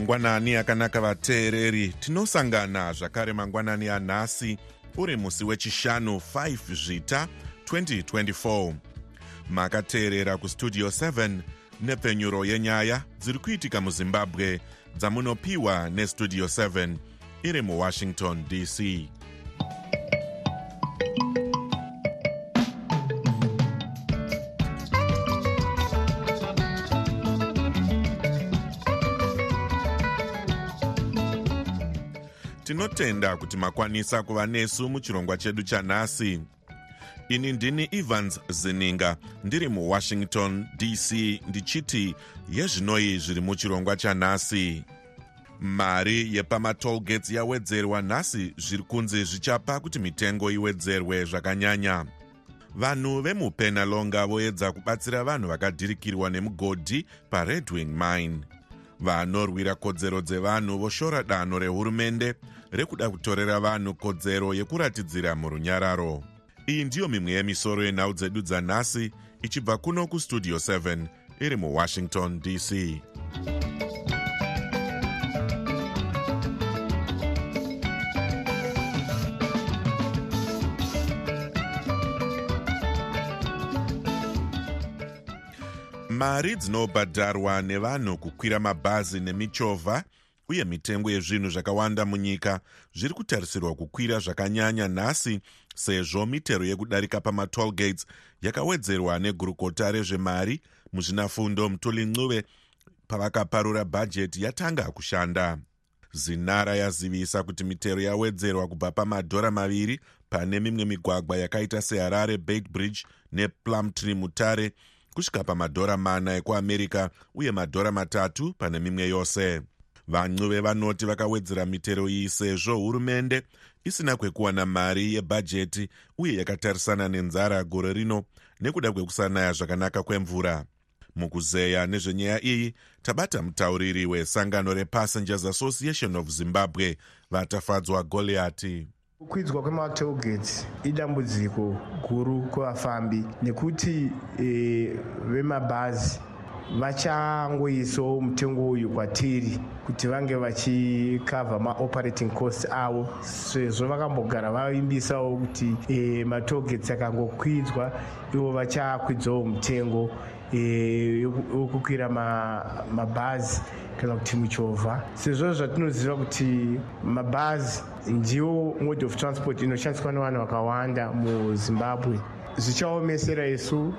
mangwanani akanaka vateereri. Tinosangana zvakare mangwanani anhasi uri musi wechishanu 5 zvita 2024 makateerera kustudio 7 nepfenyuro yenyaya dziri kuitika muzimbabwe dzamunopiwa nestudio 7 iri muwashington dc tinotenda kuti makwanisa kuva nesu muchirongwa chedu chanhasi. Ini ndini evans zininga ndiri muwashington dc ndichiti yezvinoi zviri muchirongwa chanhasi. Mari yepamatollgates yawedzerwa nhasi zviri kunzi zvichapa kuti mitengo iwedzerwe zvakanyanya. Vanhu vemupenalonga voedza kubatsira vanhu vakadhirikirwa nemugodhi paredwing mine vanorwira kodzero dzevanhu voshora danho rehurumende rekuda kutorera vanhu kodzero yekuratidzira murunyararo. Iyi ndiyo mimwe yemisoro yenhau dzedu dzanhasi ichibva kuno kustudio 7 iri muwashington dc mari dzinobhadharwa nevanhu kukwira mabhazi nemichovha uye mitengo yezvinhu zvakawanda munyika. Zviri kutarisirwa kukwira zvakanyanya nhasi sezvo mitero yekudarika pamatollgates yakawedzerwa negurukota rezvemari muzvinafundo mutuli ncuve pavakaparura bhajeti yatanga kushanda. Zinara yazivisa kuti mitero yawedzerwa kubva pamadhora maviri pane mimwe migwagwa yakaita seharare bait bridge neplumtree mutare kusvika pamadhora mana ekuamerica uye madhora matatu pane mimwe yose. Vancuve vanoti vakawedzera mitero iyi sezvo hurumende isina kwekuwana mari yebhajeti uye yakatarisana nenzara gore rino nekuda kwekusanaya zvakanaka kwemvura. Mukuzeya nezvenyaya iyi tabata mutauriri wesangano repassengers association of zimbabwe vatafadzwa goliati kukwidzwa kwematollgates idambudziko guru kuvafambi nekuti e, vemabhazi vachangoisawo mutengo uyu kwatiri kuti vange vachikavha maoperating cost avo. Sezvo vakambogara vaimbisawo kuti e, matollgates akangokwidzwa ivo vachakwidzawo mutengo wekukwira e, mabhazi kana kuti muchovha sezvo zvatinoziva kuti mabhazi ndiwo mode of transport inoshandiswa nevanhu vakawanda muzimbabwe. Zvichaomesera isu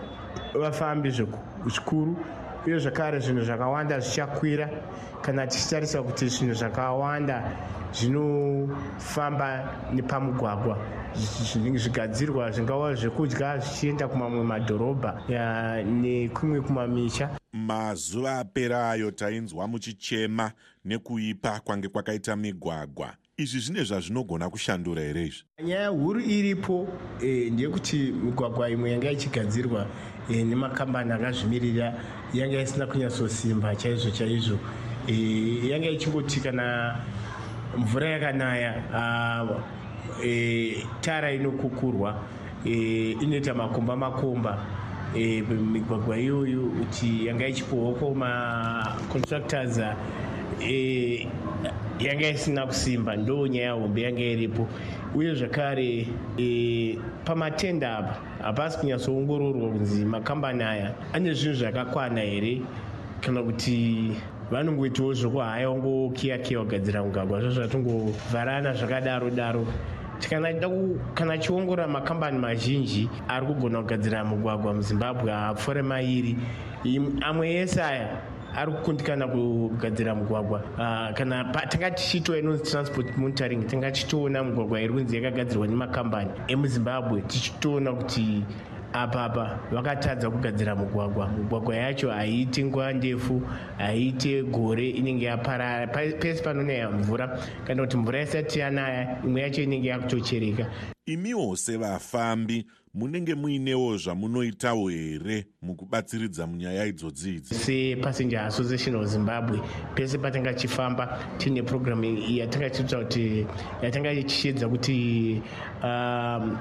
vafambi zvikuru uye zvakare zvinhu zvakawanda zvichakwira kana tichitarisa kuti zvinhu zvakawanda zvinofamba nepamugwagwa. Zvigadzirwa zvingava zvekudya zvichienda kumamwe madhorobha nekumwe kumamisha. Mazuva aperayo tainzwa muchichema nekuipa kwange kwakaita migwagwa izvi zvine zvazvinogona kushandura here izvi? Nyaya huru iripo e, ndeyekuti migwagwa imwe yanga ichigadzirwa e, nemakambani akazvimirira yanga isina kunyatsosimba chaizvo chaizvo. E, yanga ichingoti kana mvura yakanaya e, tara inokukurwa e, inoita makomba makomba e, migwagwa iyoyo kuti yanga ichipuhwako maconstructors e, yanga isina kusimba ndo nyaya hombe yanga iripo. Uye zvakare e, pamatenda apa hapasi kunyatsoongororwa kunzi makambani aya ane zvinhu zvakakwana here kana kuti vanongoitawo zvokuhaya wangokiyakiya kugadzira mugagwa zvo zvatongovharana zvakadaro daro. Kana chiongorora makambani mazhinji ari kugona kugadzira mugwagwa muzimbabwe haapfuure mairi. Amwe ese aya ari kukundikana kugadzira mugwagwa. Uh, kana tanga tichitoa inonzi transport monitoring tanga tichitoona mugwagwa iri kunzi yakagadzirwa nemakambani emuzimbabwe. Tichitoona kuti apapa vakatadza kugadzira mugwagwa. Mugwagwa yacho haiite nguva ndefu haiite gore inenge yaparara pese panonaya mvura. Kana kuti mvura isati yanaya imwe yacho inenge yakutochereka. Imiwo sevafambi munenge muinewo zvamunoitawo here mukubatsiridza munyaya idzodzi idzi? Sepassenger association of zimbabwe pese patanga tichifamba tiine programu yatanga tiita kuti yatanga tichiedza kuti um,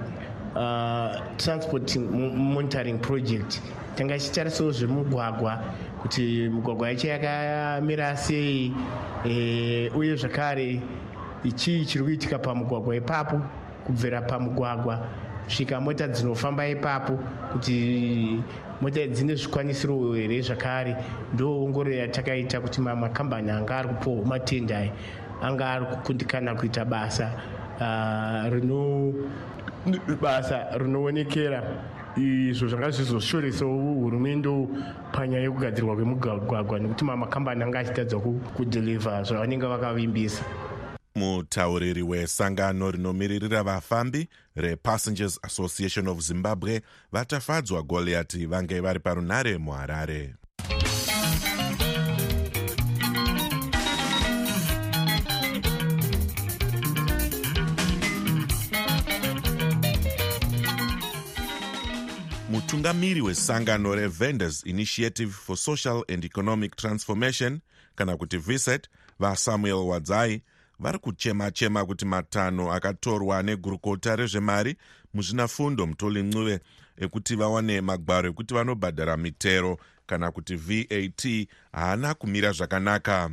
uh, transport monitoring project. Tanga ichitarisawo zvemugwagwa kuti mugwagwa yacho yakamira sei e, uye zvakare chii chiri kuitika pamugwagwa ipapo kubvira pamugwagwa. Kusvika mota dzinofamba ipapo kuti mota dzine zvikwanisiro here zvakare. Ndoongororo yatakaita kuti makambani anga ari kupohwa matenda aya anga ari kukundikana kuita basa uh, rino basa rinoonekera. Izvo zvanga zvizoshoresawo hurumende panyaya yekugadzirwa kwemugwagwa nekuti mamakambani anga achitadza kudhirivha zvavanenge vakavimbisa. Mutauriri wesangano rinomiririra vafambi repassengers association of zimbabwe vatafadzwa goliati vange vari parunare muharare mutungamiri wesangano revendors initiative for social and economic transformation kana kuti viset vasamuel wadzai vari kuchema-chema kuti matanho akatorwa negurukota rezvemari muzvinafundo mutoli mcuve ekuti vawane magwaro ekuti vanobhadhara mitero kana kuti vat haana kumira zvakanaka.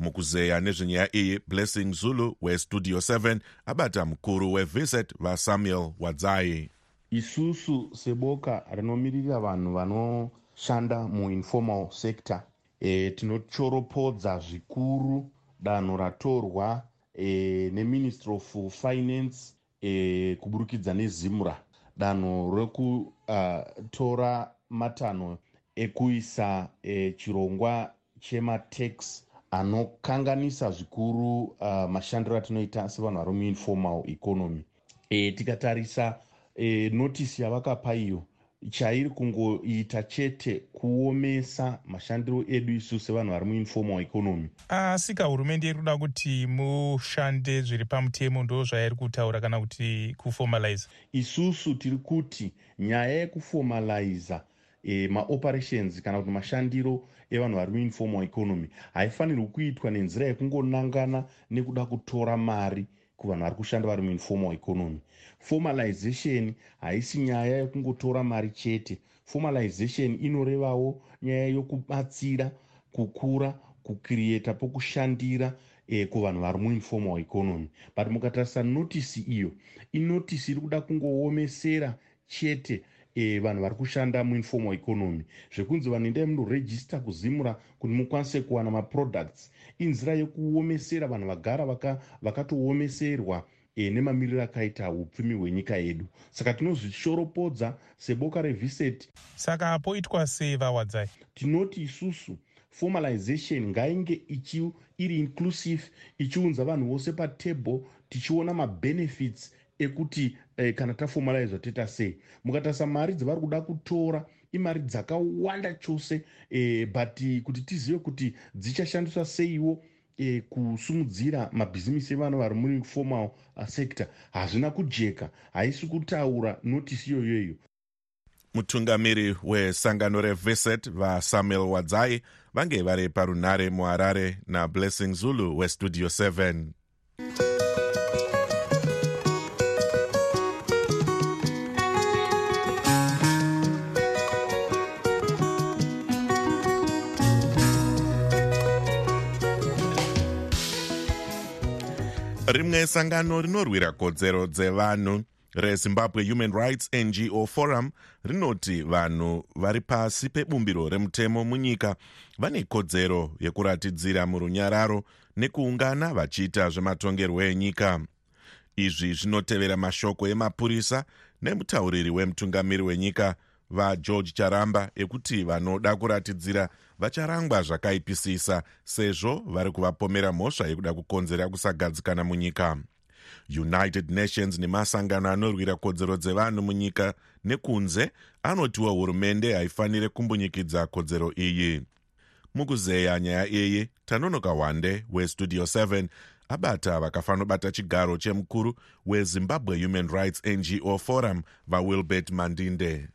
Mukuzeya nezvenyaya iyi blessing zulu westudio 7 abata mukuru wevisit vasamuel wadzai isusu seboka rinomirira vanhu vanoshanda muinformal sector. E, tinochoropodza zvikuru danho ratorwa e, neministry of finance e, kuburikidza nezimura danho rekutora uh, matanho ekuisa e, chirongwa chematax anokanganisa zvikuru uh, mashandiro atinoita sevanhu vari muinformal economy. E, tikatarisa e, notisi yavakapa iyo chairi kungoita chete kuomesa mashandiro edu isu sevanhu vari muinformal economy. Asi ka hurumende iri kuda kuti mushande zviri pamutemo ndo zvairi kutaura kana kuti kuformalize isusu tiri kuti nyaya yekuformaliza e, maoperations kana kuti mashandiro evanhu vari muinformal economy haifanirwi kuitwa nenzira yekungonangana nekuda kutora mari kuvanhu vari kushanda vari muinformal economy formalization haisi nyaya yekungotora mari chete. Formalization inorevawo nyaya yokubatsira kukura kukrieta pokushandira eh, kuvanhu vari muinformal economy but mukatarisa notisi iyo inotisi iri kuda kungoomesera chete e, vanhu vari kushanda muinformal economy. Zvekunzi vanhu endai munorejista kuzimura kuti mukwanise kuwana maproducts. Inzira yekuomesera vanhu vagara vakatoomeserwa vaka e, nemamiriro akaita upfumi hwenyika yedu. Saka tinozvishoropodza seboka reviset saka poitwa sei vawadzai tinoti isusu formalization ngainge ichi iri inclusive ichiunza vanhu vose patable tichiona mabenefits ekuti eh, kana taformalizwa toita sei mukatarisa mari dzavari kuda kutora imari dzakawanda chose eh, but kuti tizive kuti dzichashandiswa seiwo e, kusumudzira mabhizimisi evanhu vari muri formal uh, sector. Hazvina kujeka haisi kutaura notisi iyoyoyo. Mutungamiri wesangano revisit vasamuel wadzai vange vari parunare muharare nablessing zulu westudio 7 rimwe sangano rinorwira kodzero dzevanhu. Rezimbabwe human rights ngo forum rinoti vanhu vari pasi pebumbiro remutemo munyika vane kodzero yekuratidzira murunyararo nekuungana vachiita zvematongerwo enyika. Izvi zvinotevera mashoko emapurisa nemutauriri wemutungamiri wenyika vageorge charamba ekuti vanoda kuratidzira vacharangwa zvakaipisisa sezvo vari kuvapomera mhosva yekuda kukonzera kusagadzikana munyika. United nations nemasangano anorwira kodzero dzevanhu munyika nekunze anotiwo hurumende haifaniri kumbunyikidza kodzero iyi. Mukuzeya nyaya iyi tanonoka wande westudio 7 abata vakafanobata chigaro chemukuru wezimbabwe human rights ngo forum vawilbert mandinde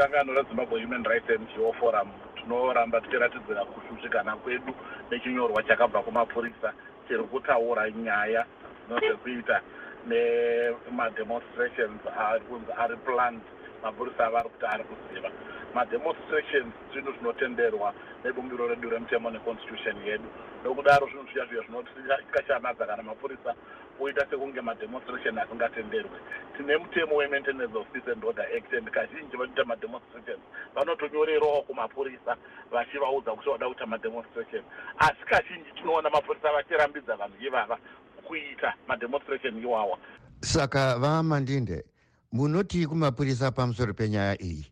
sangano rezimbabwe human rights ngo forum tinoramba tichiratidzira kushushikana kwedu nechinyorwa chakabva kumapurisa tiri kutaura nyaya nozvekuita nemademonstrations ari kunzi ari planned mapurisa avari kuti ari kuziva. Mademonstrations zvinhu zvinotenderwa nebumbiro redu remutemo neconstitution yedu. Nokudaro zvinhu zviya zviya zvinotikashamadza kana mapurisa oita sekunge mademonstration asingatenderwi. Tine mutemo wemaintenance of peace and order act and kazhinji vanoita mademonstrations. Vanotonyorerawo kumapurisa vachivaudza kuti vada kuita mademonstration. Asi kazhinji tinoona mapurisa vachirambidza vanhu ivava kuita mademonstration iwawa. Saka vamandinde munoti kumapurisa pamusoro penyaya iyi?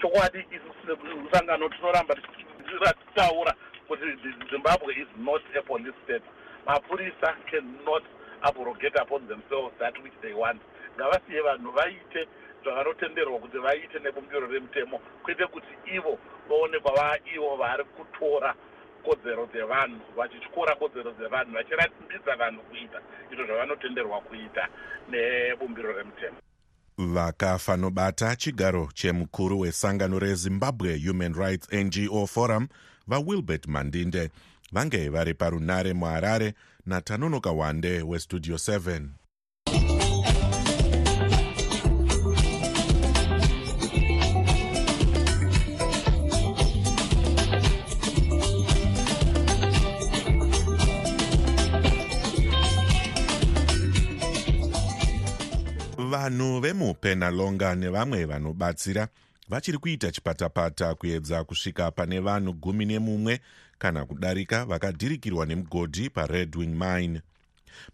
Chokwadi isu sangano tinoramba tichitaura kuti zimbabwe is not a police state. Mapurisa cannot abrogate upon themselves that which they want. Ngavasiye vanhu vaite zvavanotenderwa kuti vaite nebumbiro remutemo kwete kuti ivo vaonekwa vaivo vari kutora kodzero dzevanhu vachityora kodzero dzevanhu vachirambidza vanhu kuita izvo zvavanotenderwa kuita nebumbiro remutemo vakafa nobata chigaro chemukuru wesangano rezimbabwe human rights ngo forum vawilbert mandinde vange vari parunare muharare natanonoka wande westudio 7 vanhu vemupenalonga nevamwe vanobatsira vachiri kuita chipatapata kuedza kusvika pane vanhu gumi nemumwe kana kudarika vakadhirikirwa nemugodhi pared wing mine.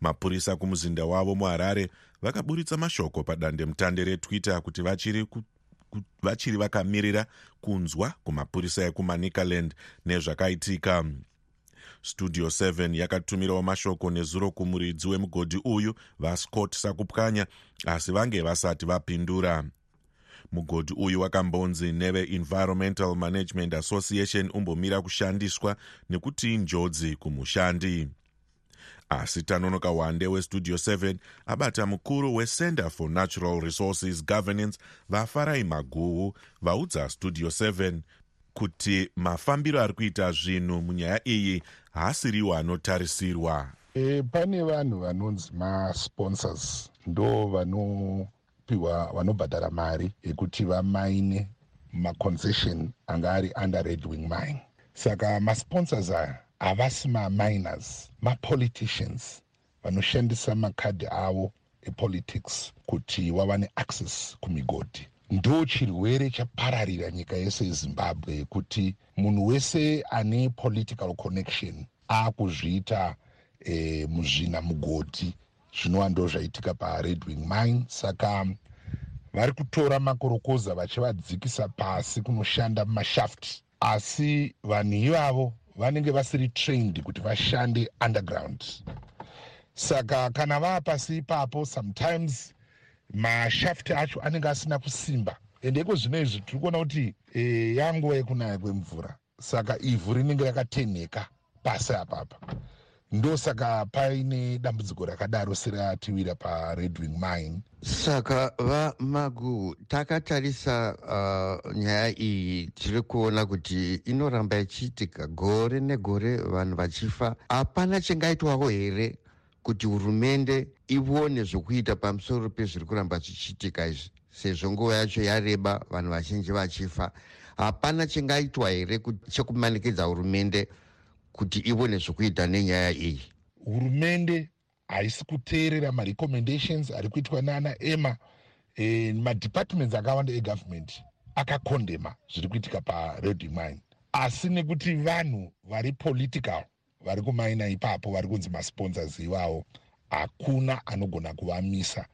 Mapurisa kumuzinda wavo muharare vakaburitsa mashoko padandemutande retwitter kuti vachiri ku, vachiri vakamirira kunzwa kumapurisa ekumanicaland nezvakaitika studio 7 yakatumirawo mashoko nezuro kumuridzi wemugodhi uyu vascott sakupwanya asi vange vasati vapindura. Mugodhi uyu wakambonzi neveenvironmental management association umbomira kushandiswa nekuti njodzi kumushandi. Asi tanonoka wande westudio 7 abata mukuru wecenter for natural resources governance vafarai maguhu vaudza studio 7 kuti mafambiro ari kuita zvinhu munyaya iyi haasiriwo anotarisirwa. E, pane vanhu vanonzi masponsors ndo vanopiwa vanobhadhara mari yekuti vamaine maconcession anga ari under red wing mine. Saka masponsors aya havasi maminers mapoliticians vanoshandisa makadhi avo epolitics kuti vawane access kumigodhi ndo chirwere chapararira nyika yese yezimbabwe yekuti munhu wese ane political connection aakuzviita e, muzvina mugodhi zvinova ndo zvaitika pared wing mine. Saka vari kutora makorokoza vachivadzikisa pasi kunoshanda mumashaft. Asi vanhu ivavo vanenge vasiri trained kuti vashande underground. Saka kana vaa pasi ipapo sometimes mashafti acho anenge asina kusimba. Ende iko zvino izvi tiri kuona kuti e, yanguva yekunaya kwemvura. Saka ivhu rinenge rakatenheka pasi apapa. Ndosaka paine dambudziko rakadaro seratiwira pared wing mine. Saka vamagu takatarisa uh, nyaya iyi tiri kuona kuti inoramba ichiitika gore negore vanhu vachifa. Hapana chingaitwawo here kuti hurumende ione zvokuita pamusoro pezviri kuramba zvichiitika izvi sezvo nguva yacho yareba vanhu vazhinji vachifa. Hapana chingaitwa here chekumanikidza hurumende kuti ione zvokuita nenyaya iyi? Hurumende haisi kuteerera marecommendations ari kuitwa naana ema e, madepartments akawanda egovernment akakondema zviri kuitika pared mine. Asi nekuti vanhu vari political vari kumaina ipapo vari kunzi masponsors ivavo hakuna anogona kuvamisa.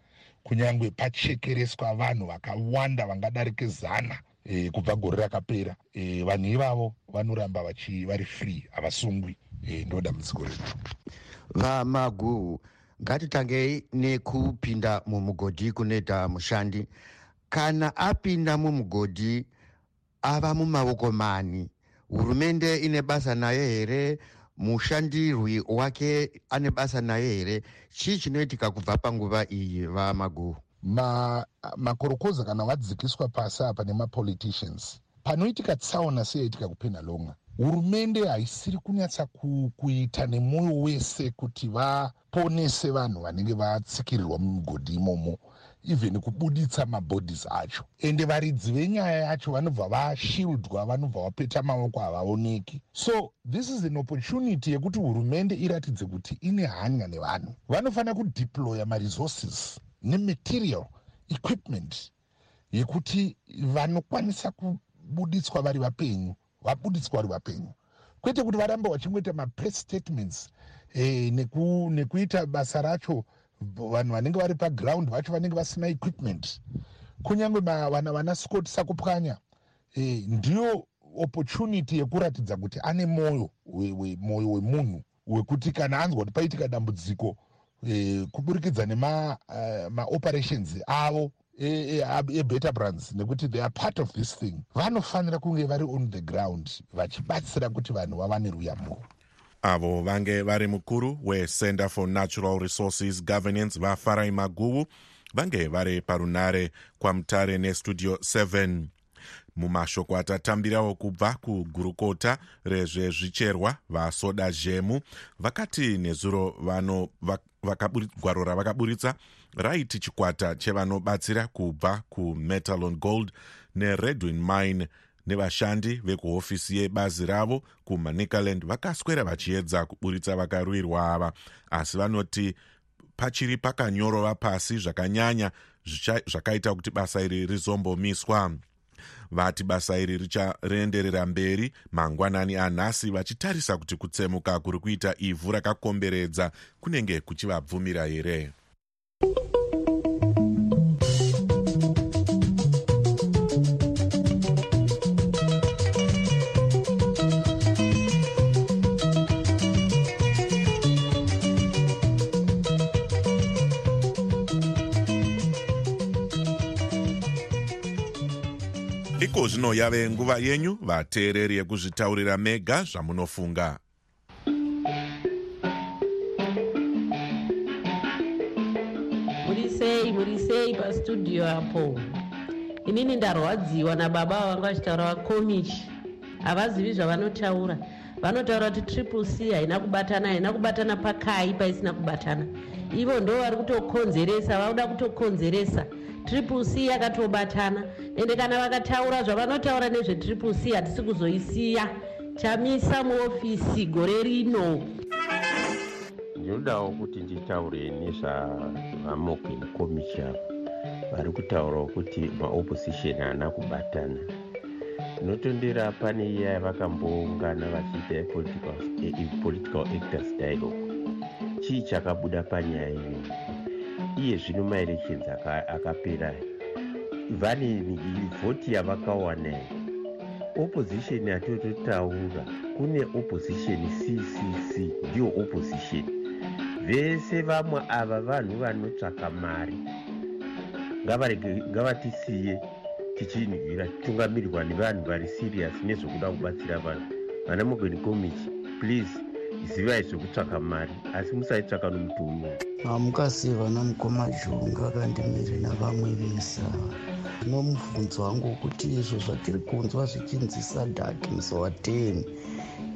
Kunyange pachekereswa vanhu vakawanda vangadarike zana e, kubva gore rakapera e, vanhu ivavo vanoramba vari free havasungwi e, ndo dambudziko redu. Vamaguhu ngatitangei nekupinda mumugodhi kunoita mushandi. Kana apinda mumugodhi ava mumaoko mani. Hurumende ine basa nayo here mushandirwi wake ane basa naye here? Chii chinoitika kubva panguva iyi vamaguhu? Makorokoza ma kana vadzikiswa pasi apa nemapoliticians. Panoitika tsaona seyaitika kupenalonga hurumende haisiri kunyatsa kuita nemwoyo wese kuti vaponese vanhu vanenge vatsikirirwa mumigodhi imomo even kubuditsa mabhodhis acho. Ende varidzi venyaya yacho vanobva vashildwa vanobva vapeta maoko havaoneki. So this is an opportunity yekuti hurumende iratidze kuti ine hanya nevanhu. Vanofanira kudeploya maresources nematerial equipment yekuti vanokwanisa kubuditswa vari vapenyu vabuditswa vari vapenyu. Kwete kuti varambe vachingoita mapress statements e, neku, nekuita basa racho vanhu vanenge vari paground vacho vanenge vasina equipment. Kunyange vana vana scott sakupwanya e, ndiyo opportunity yekuratidza kuti ane mwoyo mwoyo wemunhu wekuti kana anzwa kuti paitika dambudziko e, kuburikidza nemaoperations uh, avo ebetter e, brands nekuti they are part of this thing. Vanofanira kunge vari on the ground vachibatsira kuti vanhu vawane ruyamuro avo vange vari mukuru wecenter for natural resources governance vafarai maguvu vange vari parunare kwamutare nestudio 7 mumashoko atatambirawo kubva kugurukota rezvezvicherwa vasoda zhemu vakati nezuro vano gwaro ravakaburitsa raiti chikwata chevanobatsira kubva kumetalon gold neredwin mine nevashandi vekuhofisi yebazi ravo kumanicaland vakaswera vachiedza kuburitsa vakarwirwa ava asi vanoti pachiri pakanyorova pasi zvakanyanya zvakaita kuti basa iri rizombomiswa. Vati basa iri richarenderera mberi mangwanani anhasi vachitarisa kuti kutsemuka kuri kuita ivhu rakakomberedza kunenge kuchivabvumira here iko zvino yave nguva yenyu vateereri yekuzvitaurira mega zvamunofunga. Muri sei muri sei pastudio apo. Inini ndarwadziwa nababa vavanga vachitaura vakomichi havazivi zvavanotaura. Vanotaura kuti triple c haina kubatana haina kubatana pakai paisina kubatana. Ivo ndo vari kutokonzeresa vauda kutokonzeresa. Triple c yakatobatana ende kana vakataura zvavanotaura nezvetriple c hatisi kuzoisiya. Chamisa muofisi gore rino. Ndinodawo kuti nditaure nezvavamoken commission vari kutaurawo kuti maopposition haana kubatana. Ndinotondera pane iya yavakamboungana vachiita political actors dialogue. Chii chakabuda panyaya iyoyo iye zvino maelections akapera vane vhoti yavakawana opposition yatototaura kune opposition ccc ndiyo opposition. Vese vamwe ava vanhu vanotsvaka mari. Ngavatisiye tichinhwira titungamirirwa nevanhu vari serious nezvokuda kubatsira vanhu. Vana mogweni comiti please zivai zvekutsvaka mari asi musaitsvaka nomuti uno hamukasiva namukoma junga akandimiri navamwe vesa nomubvunzo wangu wekuti izvo zvatiri kunzwa zvichinzi sadak wa10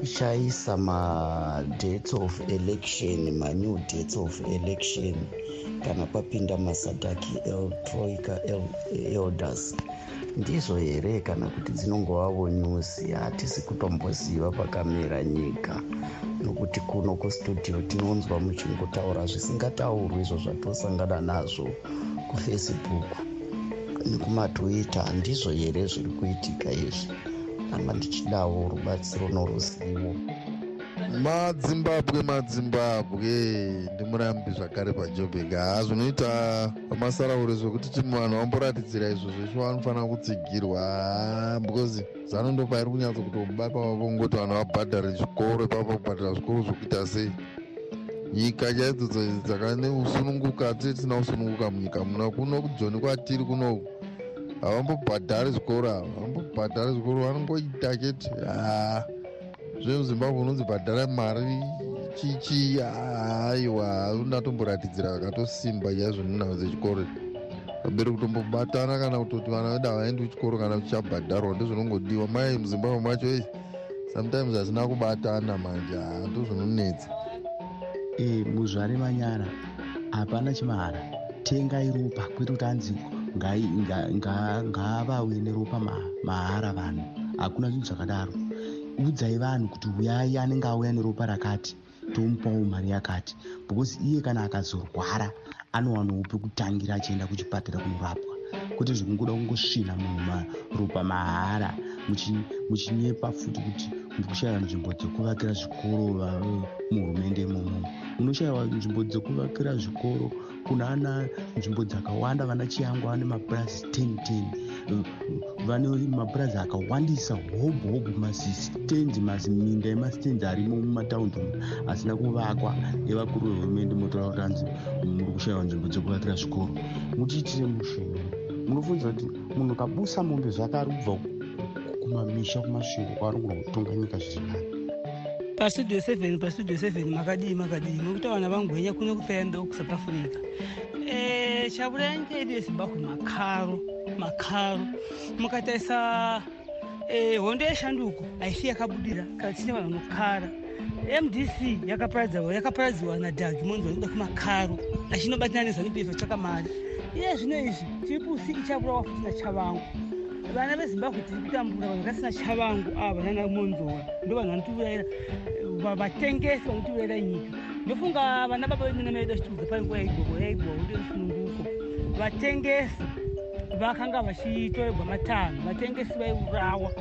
ichaisa madates of election manew dates of election kana papinda masadaki eltroika elders. Ndizvo here kana kuti dzinongovavo nyusi hatisi kutomboziva pakamera nyika. Nokuti kuno kustudio tinonzwa muchingotaura zvisingataurwi izvo zvatosangana nazvo kufacebook nekumatwitter handizvo here zviri kuitika izvi? Anga ndichidawo rubatsiro noruzivo. Madzimbabwe madzimbabwe. Ndimurambi zvakare pajobek haa zvinoita pamasaraure zvokuti ti vanhu vamboratidzira izvo zvesho vanofanira kutsigirwa. Haa because zano ndo pairi kunyatsa kutobaka vavongoti vanhu vabhadhare zvikoro ipapa kubhadhara zvikoro zvokuita sei nyika chaidzo dzakane usununguka tisina usununguka munyika muna kuno kujoni kwatiri kunoku havambobhadhari zvikoro ava vambobhadhari zvikoro vanongoita chete. Haa zvemuzimbabwe unonzi bhadhara mari chichi aiwa unatomboratidzira kakatosimba chaizvo nenhau dzechikoro. Pamberi kutombobatana kana kutoti vana vedu havaendi kuchikoro kana chichabhadharwa ndozvinongodiwa. Mai muzimbabwe macho ei sometimes hazina kubatana manje hando zvinonetsa e muzvare manyara hapana chimahara. Tengai ropa kwete kuti anzi ngaavawe neropa mahara vanhu. Hakuna zvinhu zvakadaro udzai vanhu kuti uyai anenge auya neropa rakati tomupawo mari yakati. Because iye kana akazorwara anowanawo pekutangira achienda kuchipatara kunorapwa. Kwete zvekungoda kungosvina munhu maropa mahara muchinyepa futi kuti ndikushayiwa nzvimbo dzekuvakira zvikoro muhurumende imomo. Munoshayiwa nzvimbo dzekuvakira zvikoro kuna ana nzvimbo dzakawanda vana chiyangu vane mapurazi 1010 vane mapurazi akawandisa hobho hobho masistens maziminda emasistens arimo mumataundi asina kuvakwa evakuru vehurumende motaura kuti anzi muri kushayiwa nzvimbo dzekuvakira zvikoro. Mutiitire musheyo munofunidza kuti munhu kabusa mombe zvake ari kubva kumamisha kumasvingo kwaari kuda kutonga nyika zviri nani pastudio seven pastudio seven makadii makadii. Nokuti vana vangwenya kuno kusaenda kusouth africa. E, chaburai nyika yedu yezimbabwe makaro makaro. Mukatarisa e, hondo yeshanduko haisi yakabudira kana tine vanhu vanokara. Mdc yakaparadziwa nadhagi monzi vanoda kumakaro. Achinobatirana nezanup f tsvaka mari. Iye zvino izvi tipusi ichaburawa futi nachavangu vana vezimbabwe tiri kutambura vanhu vakasina chavangu ava nana monzora ndo vanhu vanotiurayira vatengesi vanotiurayira nyika. Ndofunga vana baba vedu namaedu achitiudza painguva yaigogwa yaigwa undo musununguko. Vatengesi vakanga vachitorerwa matanho vatengesi vaiurawa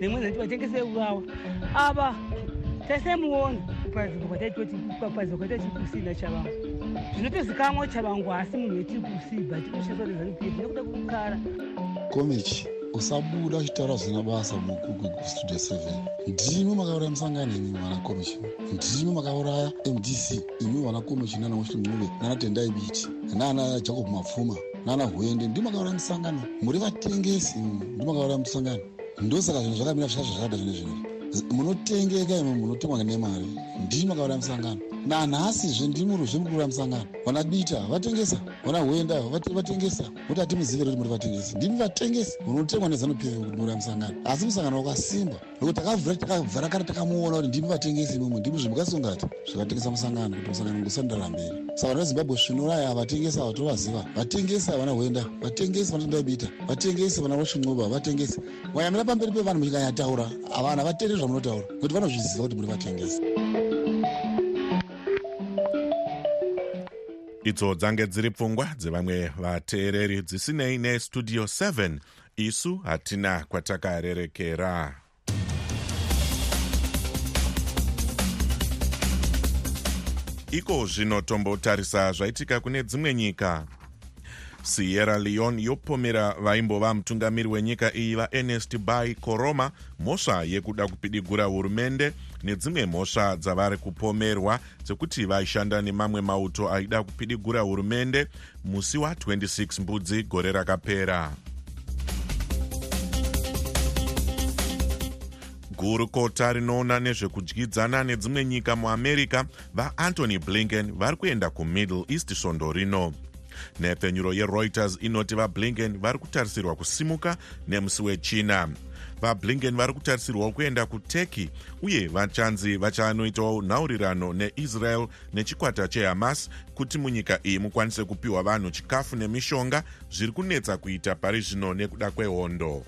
nemwe zati vatengesi vaiurawa ava taisai muona kuparidzwa kwataitoti kupaparidzwa kwataiti kusina chavangu. Zvinotozikamwa chavangu asi munhu wetiri kusiba tikushandisa rezanup nekuda kukara. Komichi usabuda uchitaura zvina basa mustudio 7 ndimi makauraya musangano imi vana komichi. Ndimi makauraya mdc imi vana komichi nana mushling'uve nana tendai biti nana jacob mapfuma nana hwende. Ndimi makauraya musangano. Muri vatengesi ndimi makauraya musangano. Ndosaka zvinhu zvakamira zvazvo zvakada zvine zvinori munotengeka imi munotengwa nemari ndimi makauraya musangano nanhasizve ndimi ruzve muri kuuraya musangano vana bita vatengesa. Vana hwenda vatengesa. Kuti hatimuzivire kuti muri vatengesi. Ndimi vatengesi. Munotengwa nezanup kuti muuraya musangano asi musangano wakasimba. Nokuti takavhura takavhara kana takamuona kuti ndimi vatengesi imwimwe ndimi zvimukasongati zvakatengesa musangano kuti musangano ngusandara mberi. Saka vana vezimbabwe svinuraya havatengesi ava tovaziva. Vatengesi vana hwenda vatengesi vanotendai bita vatengesi vana rosvin'uva vatengesi. Wayamira pamberi pevanhu muchikanyataura vanhu havatende zvamunotaura kuti vanozviziva kuti muri vatengesi idzo dzange dziri pfungwa dzevamwe vateereri dzisinei nestudio 7 isu hatina kwatakarerekera. Iko zvino tombotarisa zvaitika kune dzimwe nyika. Sierra leone yopomera vaimbova mutungamiri wenyika iyi vaernest bai koroma mhosva yekuda kupidigura hurumende nedzimwe mhosva dzavari kupomerwa dzekuti vaishanda nemamwe mauto aida kupidigura hurumende musi wa26 mbudzi gore rakapera. Gurukota rinoona nezvekudyidzana nedzimwe nyika muamerica vaantony blinken vari kuenda kumiddle east svondo rino. Nhepfenyuro yereuters inoti vablinken vari kutarisirwa kusimuka nemusi wechina vablinken vari kutarisirwawo kuenda kuturkey uye vachanzi vachanoitawo nhaurirano neisrael nechikwata chehamas kuti munyika iyi mukwanise kupiwa vanhu chikafu nemishonga zviri kunetsa kuita pari zvino nekuda kwehondo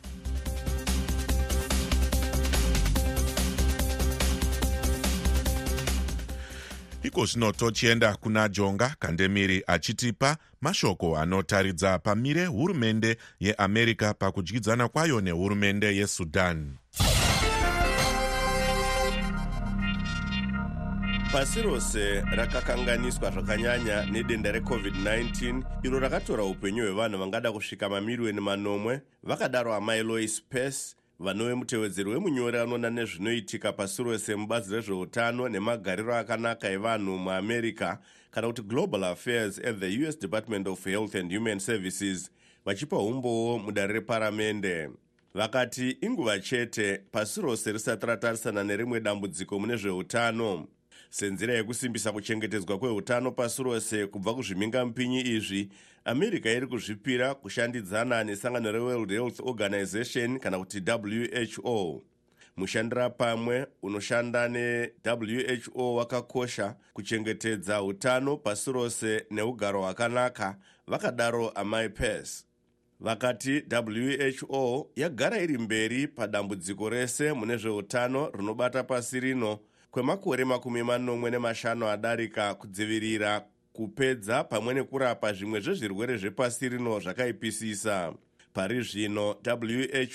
iko zvino tochienda kuna jonga kandemiri achitipa mashoko anotaridza pamire hurumende yeamerica pakudyidzana kwayo nehurumende yesudan. Pasi rose rakakanganiswa zvakanyanya nedenda recovid-19 iro rakatora upenyu hwevanhu vangada kusvika mamiriyoni manomwe vakadaro amai lois pace vanove mutevedzeri wemunyori anoona nezvinoitika pasi rose mubazi rezveutano nemagariro akanaka evanhu muamerica kana kuti global affairs at the us department of health and human services vachipa umbowo mudare reparamende vakati inguva chete pasi rose risati ratarisana nerimwe dambudziko mune zveutano senzira yekusimbisa kuchengetedzwa kweutano pasi rose kubva kuzvimingamupinyi izvi america iri kuzvipira kushandidzana nesangano reworld health organization kana kuti who mushandira pamwe unoshanda newho wakakosha kuchengetedza utano pasi rose neugaro hwakanaka vakadaro amai pes vakati who yagara iri mberi padambudziko rese mune zveutano rinobata pasi rino kwemakore makumi manomwe nemashanu adarika kudzivirira kupedza pamwe nekurapa zvimwe zvezvirwere zvepasi rino zvakaipisisa. Pari zvino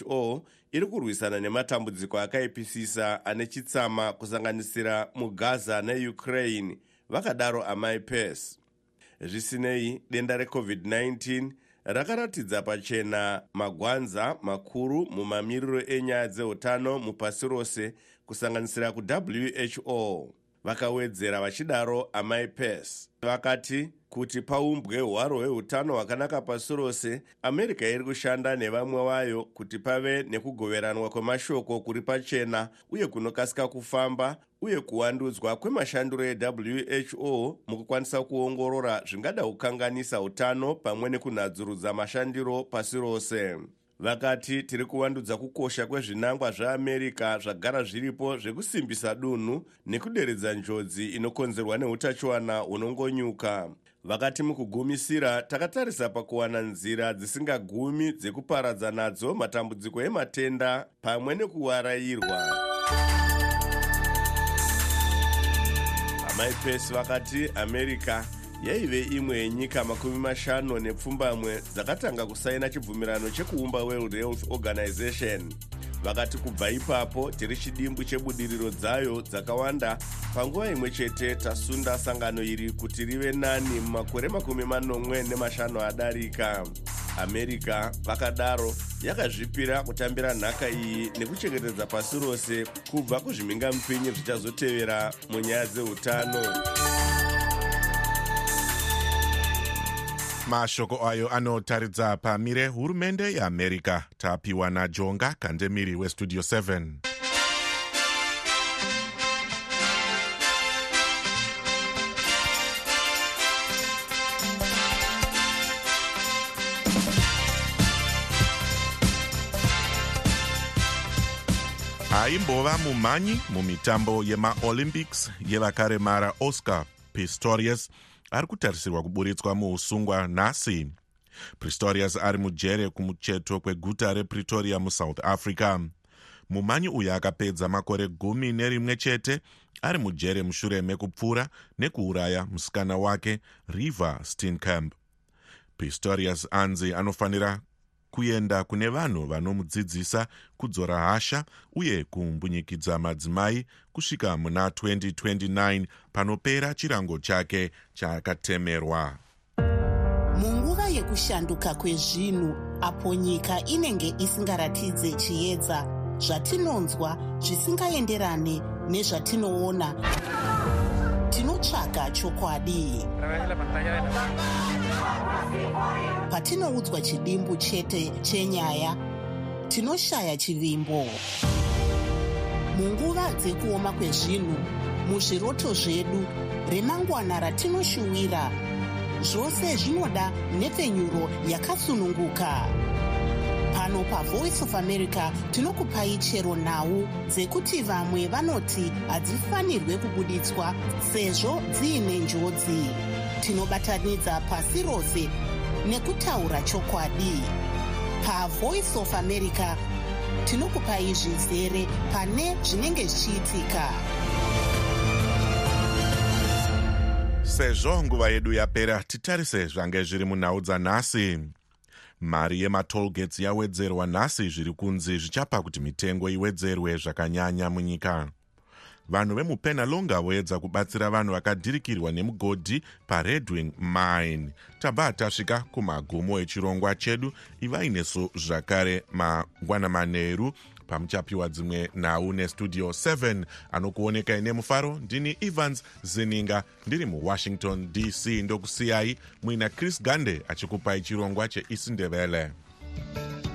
who iri kurwisana nematambudziko akaipisisa ane chitsama kusanganisira mugaza neukraine vakadaro amai pes. Zvisinei denda recovid-19 rakaratidza pachena magwanza makuru mumamiriro enyaya dzeutano mupasi rose kusanganisira kuwho vakawedzera vachidaro amai pes vakati kuti paumbwe hwaro hweutano hwakanaka pasi rose america iri kushanda nevamwe vayo kuti pave nekugoveranwa kwemashoko kuri pachena uye kunokasika kufamba uye kuwandudzwa kwemashandiro ewho mukukwanisa kuongorora zvingada kukanganisa utano pamwe nekunhadzurudza mashandiro pasi rose vakati tiri kuvandudza kukosha kwezvinangwa zveamerica zvagara zviripo zvekusimbisa dunhu nekuderedza njodzi inokonzerwa neutachiwana hunongonyuka. Vakati mukugumisira takatarisa pakuwana nzira dzisingagumi dzekuparadza nadzo matambudziko ematenda pamwe nekuwarayirwa. Amai pesi vakati america yaive imwe yenyika makumi mashanu nepfumbamwe dzakatanga kusaina chibvumirano chekuumba world health organization. Vakati kubva ipapo tiri chidimbu chebudiriro dzayo dzakawanda. Panguva imwe chete tasunda sangano iri kuti rive nani mumakore makumi manomwe nemashanu adarika. America vakadaro yakazvipira kutambira nhaka iyi nekuchengetedza pasi rose kubva kuzvimhingamupinyi zvichazotevera munyaya dzeutano mashoko ayo anotaridza pamire hurumende yeamerica tapiwa najonga kandemiri westudio 7 aimbova mumhanyi mumitambo yemaolympics yevakaremara oscar pistorius ari kutarisirwa kuburitswa muusungwa nhasi. Pistorius ari mujere kumucheto kweguta repretoria musouth africa. Mumhanyi uyu akapedza makore gumi nerimwe chete ari mujere mushure mekupfura nekuuraya musikana wake river steenkamp. Pistorius anzi anofanira kuenda kune vanhu vanomudzidzisa kudzora hasha uye kumbunyikidza madzimai kusvika muna 2029 panopera chirango chake chaakatemerwa munguva yekushanduka kwezvinhu apo nyika inenge isingaratidze chiedza zvatinonzwa zvisingaenderane nezvatinoona tinotsvaga chokwadi. Patinoudzwa chidimbu chete chenyaya tinoshaya chivimbo. Munguva dzekuoma kwezvinhu muzviroto zvedu remangwana ratinoshuwira zvose zvinoda nhepfenyuro yakasununguka pano pavoice of america tinokupai chero nhau dzekuti vamwe vanoti hadzifanirwe kubuditswa sezvo dziine njodzi. Tinobatanidza pasi rose nekutaura chokwadi. Pavoice of america tinokupai zvizere pane zvinenge zvichiitika. Sezvo nguva yedu yapera titarise zvange zviri munhau dzanhasi mari yematolgates yawedzerwa nhasi zviri kunzi zvichapa kuti mitengo iwedzerwe zvakanyanya munyika. Vanhu vemupenalonga voedza kubatsira vanhu vakadhirikirwa nemugodhi paredwing mine. Tabva tasvika kumagumo echirongwa chedu ivai nesu zvakare mangwana manheru pamuchapiwa dzimwe nhau nestudio 7 anokuonekai nemufaro ndini evans zininga ndiri muwashington dc ndokusiyai muina chris gande achikupai chirongwa cheisindevele thank you